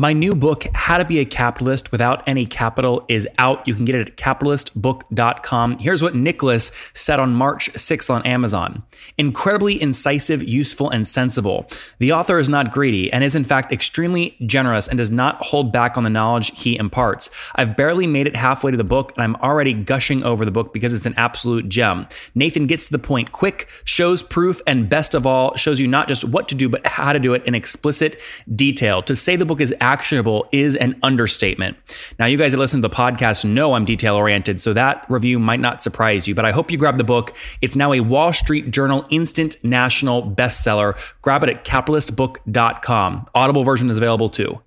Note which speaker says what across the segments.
Speaker 1: My new book, How to Be a Capitalist Without Any Capital, is out. You can get it at capitalistbook.com. Here's what Nicholas said on March 6th on Amazon Incredibly incisive, useful, and sensible. The author is not greedy and is, in fact, extremely generous and does not hold back on the knowledge he imparts. I've barely made it halfway to the book, and I'm already gushing over the book because it's an absolute gem. Nathan gets to the point quick, shows proof, and best of all, shows you not just what to do, but how to do it in explicit detail. To say the book is actionable is an understatement. Now, you guys that listen to the podcast know I'm detail oriented, so that review might not surprise you, but I hope you grab the book. It's now a Wall Street Journal instant national bestseller. Grab it at capitalistbook.com. Audible version is available too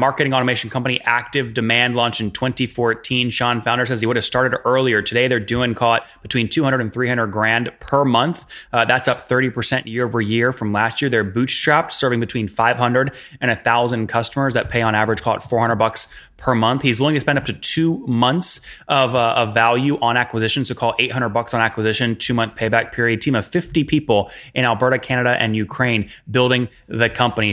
Speaker 1: marketing automation company active demand launched in 2014 sean founder says he would have started earlier. Today they're doing call it between 200 and 300 grand per month. Uh, that's up 30% year over year from last year. They're bootstrapped serving between 500 and 1000 customers that pay on average call it 400 bucks per month. He's willing to spend up to two months of, uh, of value on acquisition so call 800 bucks on acquisition two month payback period. Team of 50 people in alberta canada and ukraine building the company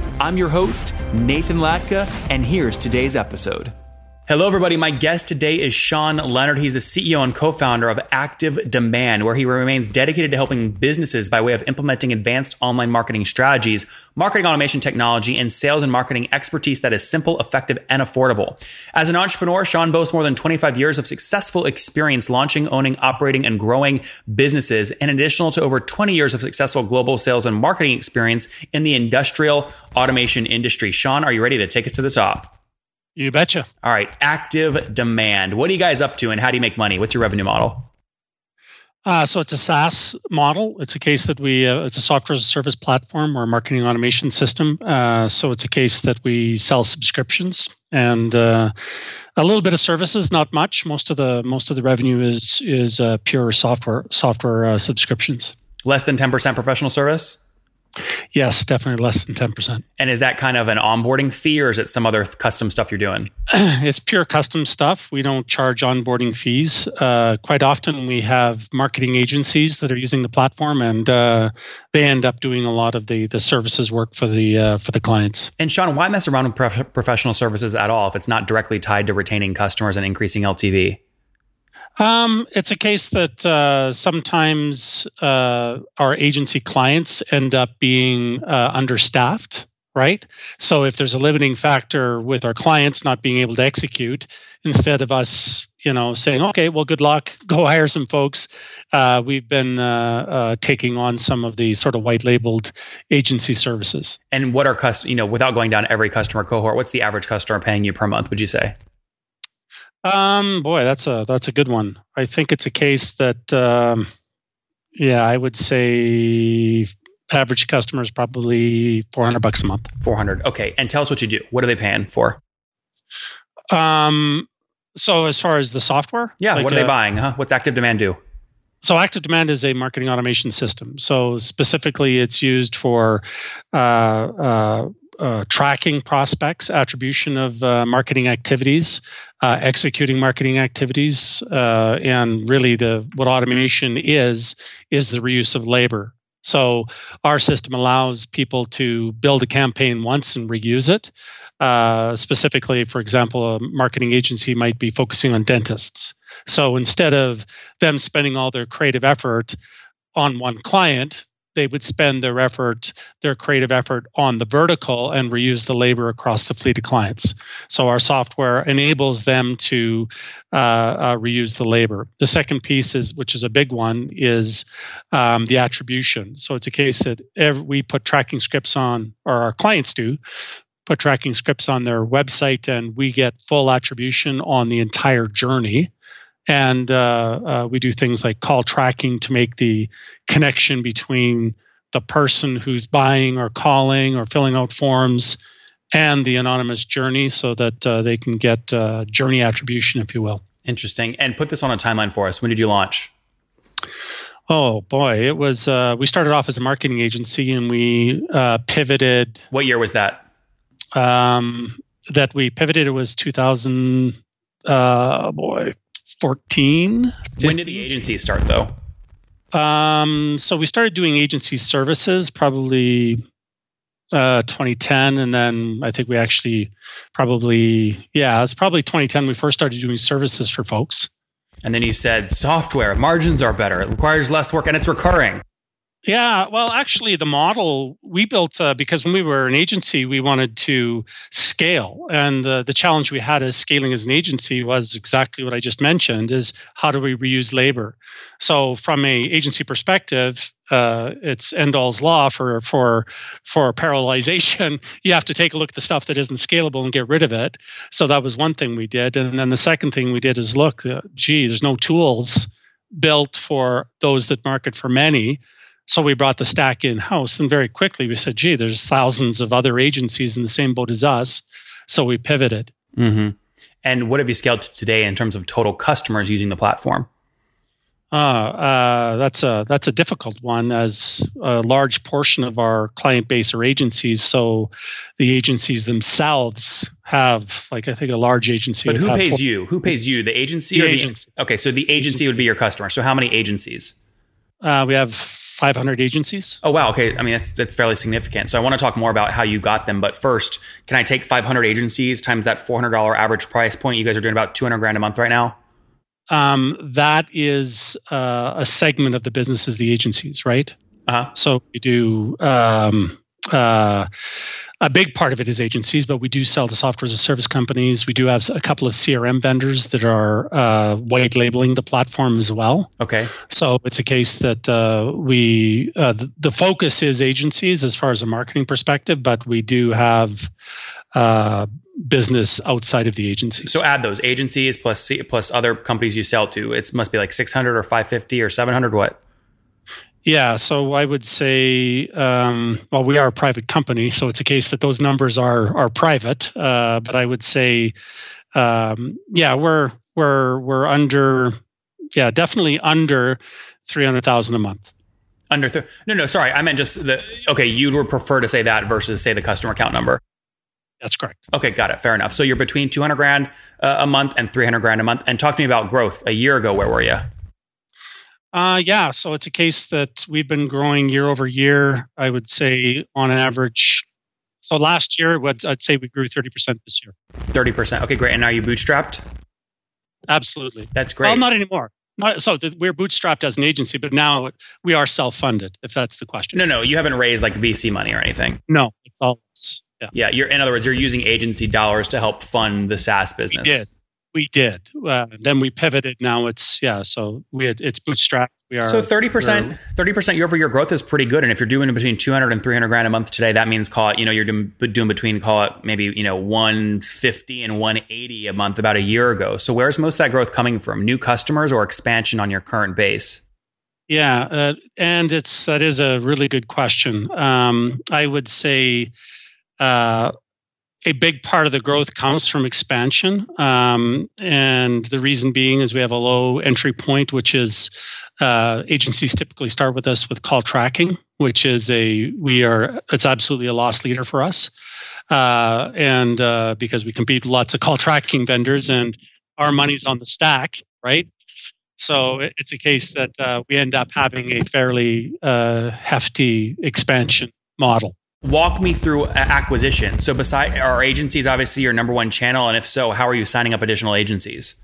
Speaker 1: I'm your host, Nathan Latka, and here's today's episode. Hello, everybody. My guest today is Sean Leonard. He's the CEO and co founder of Active Demand, where he remains dedicated to helping businesses by way of implementing advanced online marketing strategies, marketing automation technology, and sales and marketing expertise that is simple, effective, and affordable. As an entrepreneur, Sean boasts more than 25 years of successful experience launching, owning, operating, and growing businesses, in addition to over 20 years of successful global sales and marketing experience in the industrial automation industry. Sean, are you ready to take us to the top?
Speaker 2: You betcha.
Speaker 1: All right, active demand. What are you guys up to and how do you make money? What's your revenue model?
Speaker 2: Uh, so it's a SaaS model. It's a case that we, uh, it's a software as a service platform or a marketing automation system. Uh, so it's a case that we sell subscriptions and uh, a little bit of services, not much. Most of the most of the revenue is is uh, pure software software uh, subscriptions.
Speaker 1: Less than ten percent professional service.
Speaker 2: Yes, definitely less than 10%.
Speaker 1: And is that kind of an onboarding fee or is it some other custom stuff you're doing?
Speaker 2: it's pure custom stuff. We don't charge onboarding fees. Uh, quite often we have marketing agencies that are using the platform and uh, they end up doing a lot of the, the services work for the, uh, for the clients.
Speaker 1: And Sean, why mess around with prof- professional services at all if it's not directly tied to retaining customers and increasing LTV?
Speaker 2: Um, it's a case that uh, sometimes uh, our agency clients end up being uh, understaffed, right? So if there's a limiting factor with our clients not being able to execute, instead of us, you know, saying, "Okay, well, good luck, go hire some folks," uh, we've been uh, uh, taking on some of the sort of white labeled agency services.
Speaker 1: And what are cust- you know, without going down every customer cohort, what's the average customer paying you per month? Would you say?
Speaker 2: Um, boy, that's a that's a good one. I think it's a case that, um, yeah, I would say average customer is probably four hundred bucks a month.
Speaker 1: Four hundred. Okay, and tell us what you do. What are they paying for?
Speaker 2: Um, so as far as the software,
Speaker 1: yeah, like, what are they uh, buying? Huh? What's Active Demand do?
Speaker 2: So Active Demand is a marketing automation system. So specifically, it's used for uh, uh, uh, tracking prospects, attribution of uh, marketing activities, uh, executing marketing activities, uh, and really the what automation is is the reuse of labor. So our system allows people to build a campaign once and reuse it. Uh, specifically, for example, a marketing agency might be focusing on dentists. So instead of them spending all their creative effort on one client, they would spend their effort, their creative effort on the vertical and reuse the labor across the fleet of clients. So our software enables them to uh, uh, reuse the labor. The second piece is, which is a big one, is um, the attribution. So it's a case that every, we put tracking scripts on, or our clients do, put tracking scripts on their website, and we get full attribution on the entire journey. And uh, uh, we do things like call tracking to make the connection between the person who's buying or calling or filling out forms and the anonymous journey so that uh, they can get uh, journey attribution, if you will.
Speaker 1: Interesting. And put this on a timeline for us. When did you launch?
Speaker 2: Oh boy, it was. Uh, we started off as a marketing agency, and we uh, pivoted.
Speaker 1: What year was that?
Speaker 2: Um, that we pivoted. It was 2000. Uh, boy, 14.
Speaker 1: 15? When did the agency start, though?
Speaker 2: Um, so we started doing agency services probably uh, 2010, and then I think we actually probably yeah, it's probably 2010 we first started doing services for folks.
Speaker 1: And then you said software margins are better. It requires less work and it's recurring.
Speaker 2: Yeah, well, actually, the model we built uh, because when we were an agency, we wanted to scale, and uh, the challenge we had as scaling as an agency was exactly what I just mentioned: is how do we reuse labor? So, from a agency perspective, uh, it's Amdahl's law for for for parallelization. You have to take a look at the stuff that isn't scalable and get rid of it. So that was one thing we did, and then the second thing we did is look, uh, gee, there's no tools built for those that market for many so we brought the stack in house, and very quickly we said, "Gee, there's thousands of other agencies in the same boat as us." So we pivoted.
Speaker 1: Mm-hmm. And what have you scaled to today in terms of total customers using the platform?
Speaker 2: Uh, uh, that's a that's a difficult one, as a large portion of our client base are agencies. So the agencies themselves have, like I think, a large agency.
Speaker 1: But who pays you? Who pays you? The agency.
Speaker 2: The agency.
Speaker 1: The, okay, so the agency, agency, would be your customer. So how many agencies?
Speaker 2: Uh, we have 500 agencies.
Speaker 1: Oh wow, okay. I mean that's that's fairly significant. So I want to talk more about how you got them, but first, can I take 500 agencies times that $400 average price point? You guys are doing about 200 grand a month right now.
Speaker 2: Um, that is uh, a segment of the business is the agencies, right?
Speaker 1: Uh-huh.
Speaker 2: So we do um, uh, a big part of it is agencies, but we do sell to software as a service companies. We do have a couple of CRM vendors that are uh, white labeling the platform as well.
Speaker 1: Okay.
Speaker 2: So it's a case that uh, we uh, the, the, focus is agencies as far as a marketing perspective, but we do have uh, business outside of the agencies.
Speaker 1: So add those agencies plus plus other companies you sell to. It must be like six hundred or five fifty or seven hundred. What?
Speaker 2: Yeah, so I would say, um, well, we are a private company, so it's a case that those numbers are are private. Uh, but I would say, um, yeah, we're we're we're under, yeah, definitely under three hundred thousand a month.
Speaker 1: Under th- no, no, sorry, I meant just the okay. You would prefer to say that versus say the customer account number.
Speaker 2: That's correct.
Speaker 1: Okay, got it. Fair enough. So you're between two hundred grand uh, a month and three hundred grand a month. And talk to me about growth. A year ago, where were you?
Speaker 2: Uh, yeah, so it's a case that we've been growing year over year. I would say on an average. So last year, I'd say we grew 30% this year.
Speaker 1: 30%. Okay, great. And are you bootstrapped?
Speaker 2: Absolutely.
Speaker 1: That's great.
Speaker 2: Well, not anymore. Not, so we're bootstrapped as an agency, but now we are self-funded. If that's the question.
Speaker 1: No, no, you haven't raised like VC money or anything.
Speaker 2: No, it's all.
Speaker 1: Yeah. yeah, you're in other words, you're using agency dollars to help fund the SaaS business.
Speaker 2: We did. We did. Uh, then we pivoted. Now it's yeah. So we had, it's bootstrapped. We are
Speaker 1: so thirty percent. Thirty percent year over year growth is pretty good. And if you're doing between 200 and 300 grand a month today, that means call it. You know, you're doing, doing between call it maybe you know 150 and 180 a month about a year ago. So where's most of that growth coming from? New customers or expansion on your current base?
Speaker 2: Yeah, uh, and it's that is a really good question. Um, I would say. Uh, a big part of the growth comes from expansion. Um, and the reason being is we have a low entry point, which is uh, agencies typically start with us with call tracking, which is a, we are, it's absolutely a loss leader for us. Uh, and uh, because we compete with lots of call tracking vendors and our money's on the stack, right? So it's a case that uh, we end up having a fairly uh, hefty expansion model
Speaker 1: walk me through acquisition. So, beside our agencies, obviously your number one channel, and if so, how are you signing up additional agencies?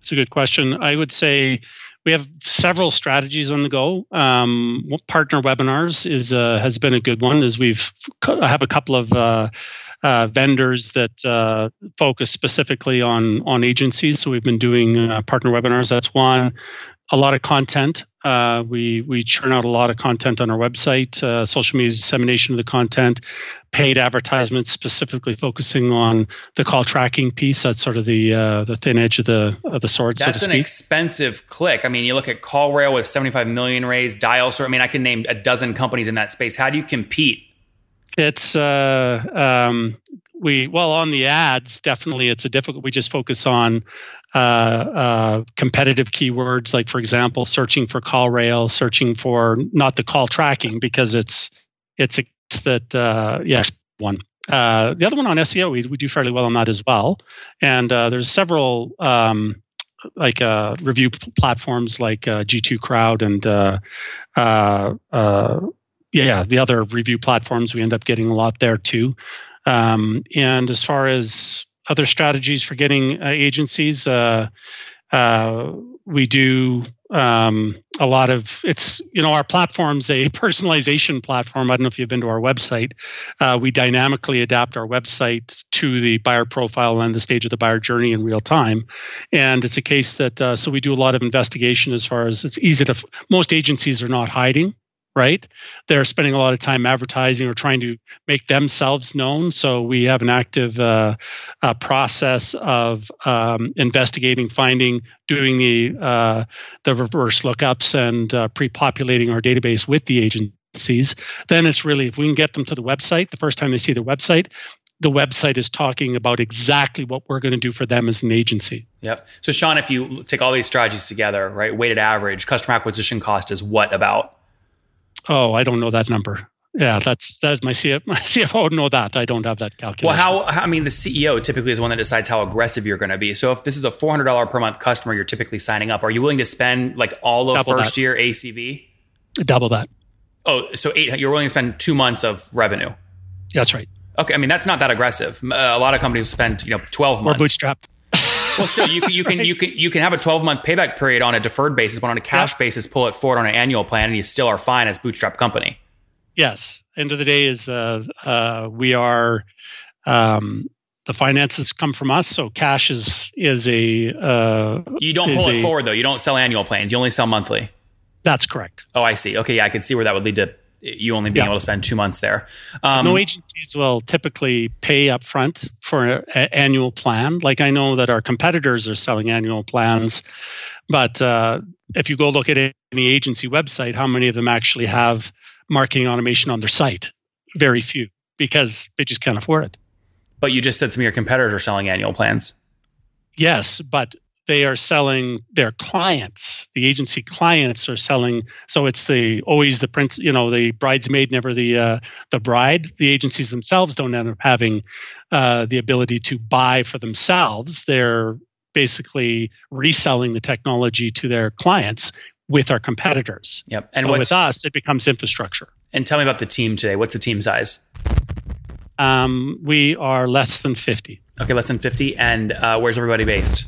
Speaker 2: That's a good question. I would say we have several strategies on the go. Um, partner webinars is uh, has been a good one, as we've I have a couple of uh, uh, vendors that uh, focus specifically on on agencies. So we've been doing uh, partner webinars. That's one. A lot of content. Uh, we we churn out a lot of content on our website, uh, social media dissemination of the content, paid advertisements specifically focusing on the call tracking piece. That's sort of the uh, the thin edge of the of the sword.
Speaker 1: That's
Speaker 2: so
Speaker 1: an expensive click. I mean, you look at CallRail with 75 million raised, Dial. So I mean, I can name a dozen companies in that space. How do you compete?
Speaker 2: It's uh, um, we well on the ads definitely it's a difficult. We just focus on uh, uh, competitive keywords, like for example, searching for CallRail, searching for not the call tracking because it's it's a, that uh, yes one. Uh, the other one on SEO, we, we do fairly well on that as well, and uh, there's several um, like uh, review platforms like G2 Crowd and uh yeah, the other review platforms. We end up getting a lot there too. Um, and as far as other strategies for getting uh, agencies. Uh, uh, we do um, a lot of it's you know our platform's a personalization platform. I don't know if you've been to our website. Uh, we dynamically adapt our website to the buyer profile and the stage of the buyer journey in real time, and it's a case that uh, so we do a lot of investigation as far as it's easy to. Most agencies are not hiding right? They're spending a lot of time advertising or trying to make themselves known. So we have an active uh, uh, process of um, investigating, finding, doing the uh, the reverse lookups, and uh, pre-populating our database with the agencies. Then it's really if we can get them to the website the first time they see the website. The website is talking about exactly what we're going to do for them as an agency.
Speaker 1: Yep. So, Sean, if you take all these strategies together, right, weighted average customer acquisition cost is what about?
Speaker 2: Oh, I don't know that number. Yeah, that's that's my CFO. My CFO would know that. I don't have that calculation.
Speaker 1: Well, how? I mean, the CEO typically is the one that decides how aggressive you're going to be. So, if this is a four hundred dollar per month customer, you're typically signing up. Are you willing to spend like all of Double first that. year ACV?
Speaker 2: Double that.
Speaker 1: Oh, so eight. You're willing to spend two months of revenue.
Speaker 2: That's right.
Speaker 1: Okay, I mean that's not that aggressive. a lot of companies spend you know twelve months.
Speaker 2: Or bootstrap.
Speaker 1: Well, still, you can you can you can you can have a 12 month payback period on a deferred basis, but on a cash basis, pull it forward on an annual plan, and you still are fine as bootstrap company.
Speaker 2: Yes. End of the day is uh, uh, we are um, the finances come from us, so cash is is a. Uh,
Speaker 1: you don't pull it a, forward though. You don't sell annual plans. You only sell monthly.
Speaker 2: That's correct.
Speaker 1: Oh, I see. Okay, yeah, I can see where that would lead to you only being yeah. able to spend two months there.
Speaker 2: Um, no agencies will typically pay up front for an annual plan. Like I know that our competitors are selling annual plans, but uh, if you go look at any agency website, how many of them actually have marketing automation on their site? Very few, because they just can't afford it.
Speaker 1: But you just said some of your competitors are selling annual plans.
Speaker 2: Yes, but they are selling their clients. The agency clients are selling so it's the always the prince you know the bridesmaid never the uh, the bride. The agencies themselves don't end up having uh, the ability to buy for themselves. They're basically reselling the technology to their clients with our competitors.
Speaker 1: Yep.
Speaker 2: And with us it becomes infrastructure.
Speaker 1: And tell me about the team today. What's the team size?
Speaker 2: Um, we are less than 50
Speaker 1: okay less than 50 and uh, where's everybody based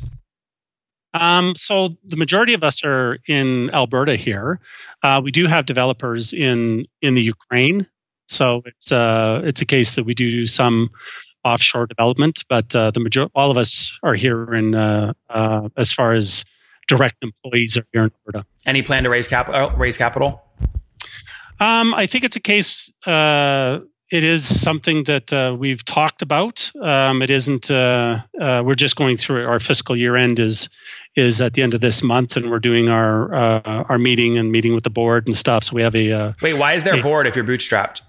Speaker 2: um, so the majority of us are in Alberta here. Uh, we do have developers in in the Ukraine, so it's uh, it's a case that we do do some offshore development, but uh, the major all of us are here in uh, uh, as far as direct employees are here in Alberta.
Speaker 1: Any plan to raise capital? Raise capital?
Speaker 2: Um, I think it's a case uh, it is something that uh, we've talked about. Um, it isn't. Uh, uh, we're just going through our fiscal year end is is at the end of this month, and we're doing our uh, our meeting and meeting with the board and stuff. So we have a. Uh,
Speaker 1: Wait, why is there a board if you're bootstrapped?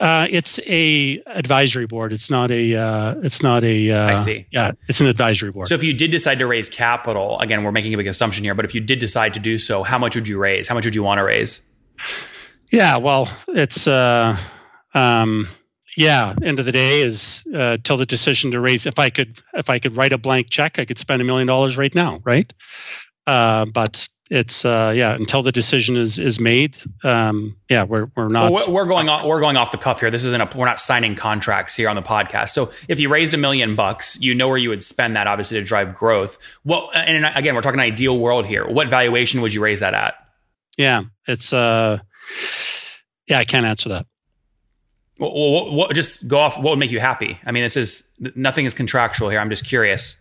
Speaker 2: Uh, it's a advisory board. It's not a. Uh, it's not a.
Speaker 1: I see.
Speaker 2: Yeah, it's an advisory board.
Speaker 1: So if you did decide to raise capital, again, we're making a big assumption here, but if you did decide to do so, how much would you raise? How much would you want to raise?
Speaker 2: Yeah, well, it's Uh, um, yeah, end of the day is uh, till the decision to raise. If I could, if I could write a blank check, I could spend a million dollars right now, right? Uh, but it's uh, yeah, until the decision is is made. Um, yeah, we're we're not.
Speaker 1: Well, we're going off. We're going off the cuff here. This isn't a. We're not signing contracts here on the podcast. So if you raised a million bucks, you know where you would spend that, obviously, to drive growth. Well, and again, we're talking ideal world here. What valuation would you raise that at?
Speaker 2: Yeah, it's uh, yeah, I can't answer that.
Speaker 1: Well, what, what, just go off. What would make you happy? I mean, this is nothing is contractual here. I'm just curious.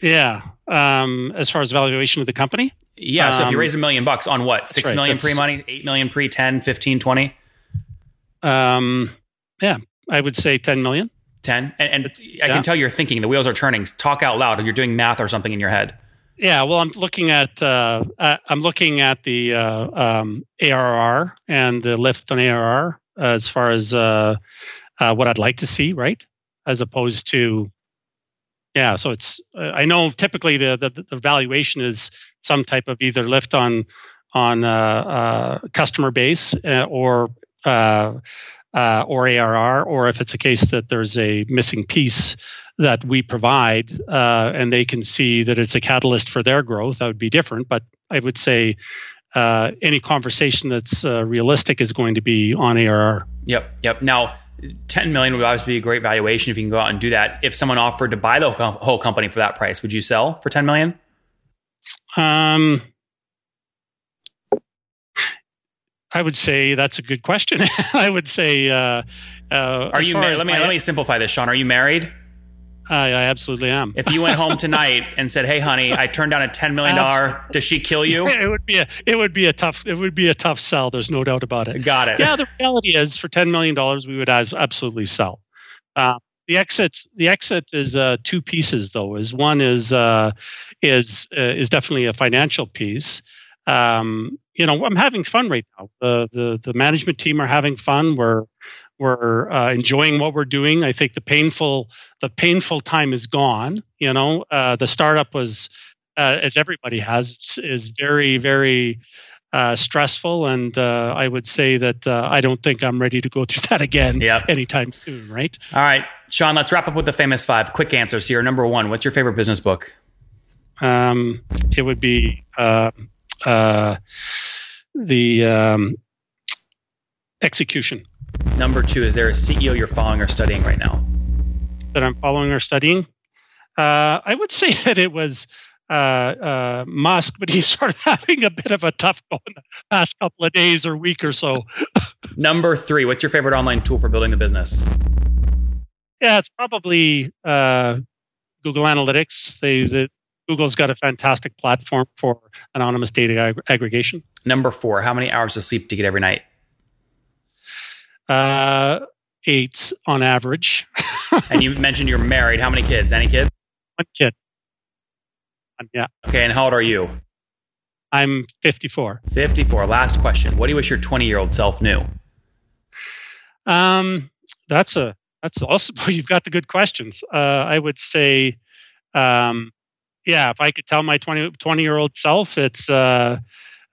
Speaker 2: Yeah. Um, as far as valuation of the company.
Speaker 1: Yeah. So if you
Speaker 2: Um,
Speaker 1: raise a million bucks on what? Six
Speaker 2: right,
Speaker 1: million pre-money, 8 million pre, 10, 15, 20,
Speaker 2: Um, yeah, I would say 10 million.
Speaker 1: 10. And, and I
Speaker 2: yeah.
Speaker 1: can tell you're thinking, the wheels are turning. Talk out loud. You're doing math or something in your head.
Speaker 2: Yeah, well, I'm looking at uh, uh, I'm looking at the uh, um, ARR and the lift on ARR as far as uh, uh, what I'd like to see, right? As opposed to, yeah. So it's uh, I know typically the, the the valuation is some type of either lift on on uh, uh, customer base or or ARR, or if it's a case that there's a missing piece that we provide uh, and they can see that it's a catalyst for their growth, that would be different. But I would say uh, any conversation that's uh, realistic is going to be on ARR.
Speaker 1: Yep. Yep. Now, 10 million would obviously be a great valuation if you can go out and do that. If someone offered to buy the whole company for that price, would you sell for 10 million?
Speaker 2: Um, I would say that's a good question. I would say, uh, uh,
Speaker 1: Are you married? Let me
Speaker 2: my-
Speaker 1: let me simplify this, Sean. Are you married?
Speaker 2: I, I absolutely am.
Speaker 1: If you went home tonight and said, "Hey, honey, I turned down a 10 million dollar," does she kill you?
Speaker 2: it would be a it would be a tough it would be a tough sell. There's no doubt about it.
Speaker 1: Got it.
Speaker 2: yeah, the reality is for ten million dollars, we would absolutely sell. Uh, the exit, the exit is uh, two pieces though. Is one is uh, is uh, is definitely a financial piece. Um, you know, I'm having fun right now. The the the management team are having fun. We're we're uh, enjoying what we're doing. I think the painful the painful time is gone. You know, uh, the startup was, uh, as everybody has, is, is very very uh, stressful, and uh, I would say that uh, I don't think I'm ready to go through that again
Speaker 1: Yep.
Speaker 2: anytime soon. Right?
Speaker 1: All right, Sean. Let's wrap up with the famous five. Quick answers here. Number one. What's your favorite business book?
Speaker 2: Um, it would be uh, uh, the um, execution
Speaker 1: Number two. Is there a CEO you're following or studying right now?
Speaker 2: that I'm following or studying. Uh, I would say that it was uh, uh, Musk, but he's sort of having a bit of a tough go in the past couple of days or week or so.
Speaker 1: Number three. What's your favorite online tool for building the business?
Speaker 2: Yeah, it's probably uh, Google Analytics. They, the, Google's got a fantastic platform for anonymous data ag- aggregation.
Speaker 1: Number four. How many hours of sleep do you get every night?
Speaker 2: Uh, eight on average.
Speaker 1: And you mentioned you're married. How many kids? Any kids?
Speaker 2: One kid. Um, yeah,
Speaker 1: Okay. And how old are you?
Speaker 2: I'm 54.
Speaker 1: 54. Last question. What do you wish your 20 year old self knew?
Speaker 2: Um, that's a that's also you've got the good questions. Uh, I would say, um, yeah, if I could tell my 20, 20 year old self, it's uh,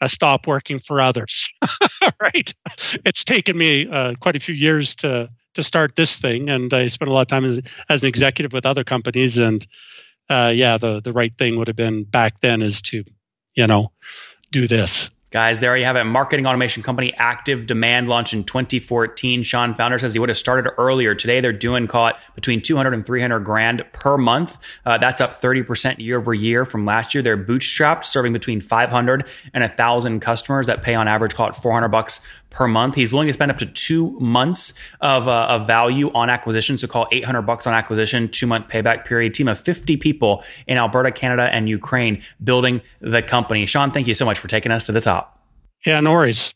Speaker 2: a stop working for others. right? It's taken me uh, quite a few years to to start this thing, and I spent a lot of time as, as an executive with other companies, and uh, yeah, the the right thing would have been back then is to, you know, do this.
Speaker 1: Guys, there you have it. Marketing automation company Active Demand launched in 2014. Sean Founder says he would have started earlier. Today, they're doing call it between 200 and 300 grand per month. Uh, that's up 30% year over year from last year. They're bootstrapped, serving between 500 and 1,000 customers that pay on average, call it 400 bucks per month. He's willing to spend up to two months of, uh, of value on acquisition. So call 800 bucks on acquisition, two month payback period. Team of 50 people in Alberta, Canada, and Ukraine building the company. Sean, thank you so much for taking us to the top.
Speaker 2: Yeah, no worries.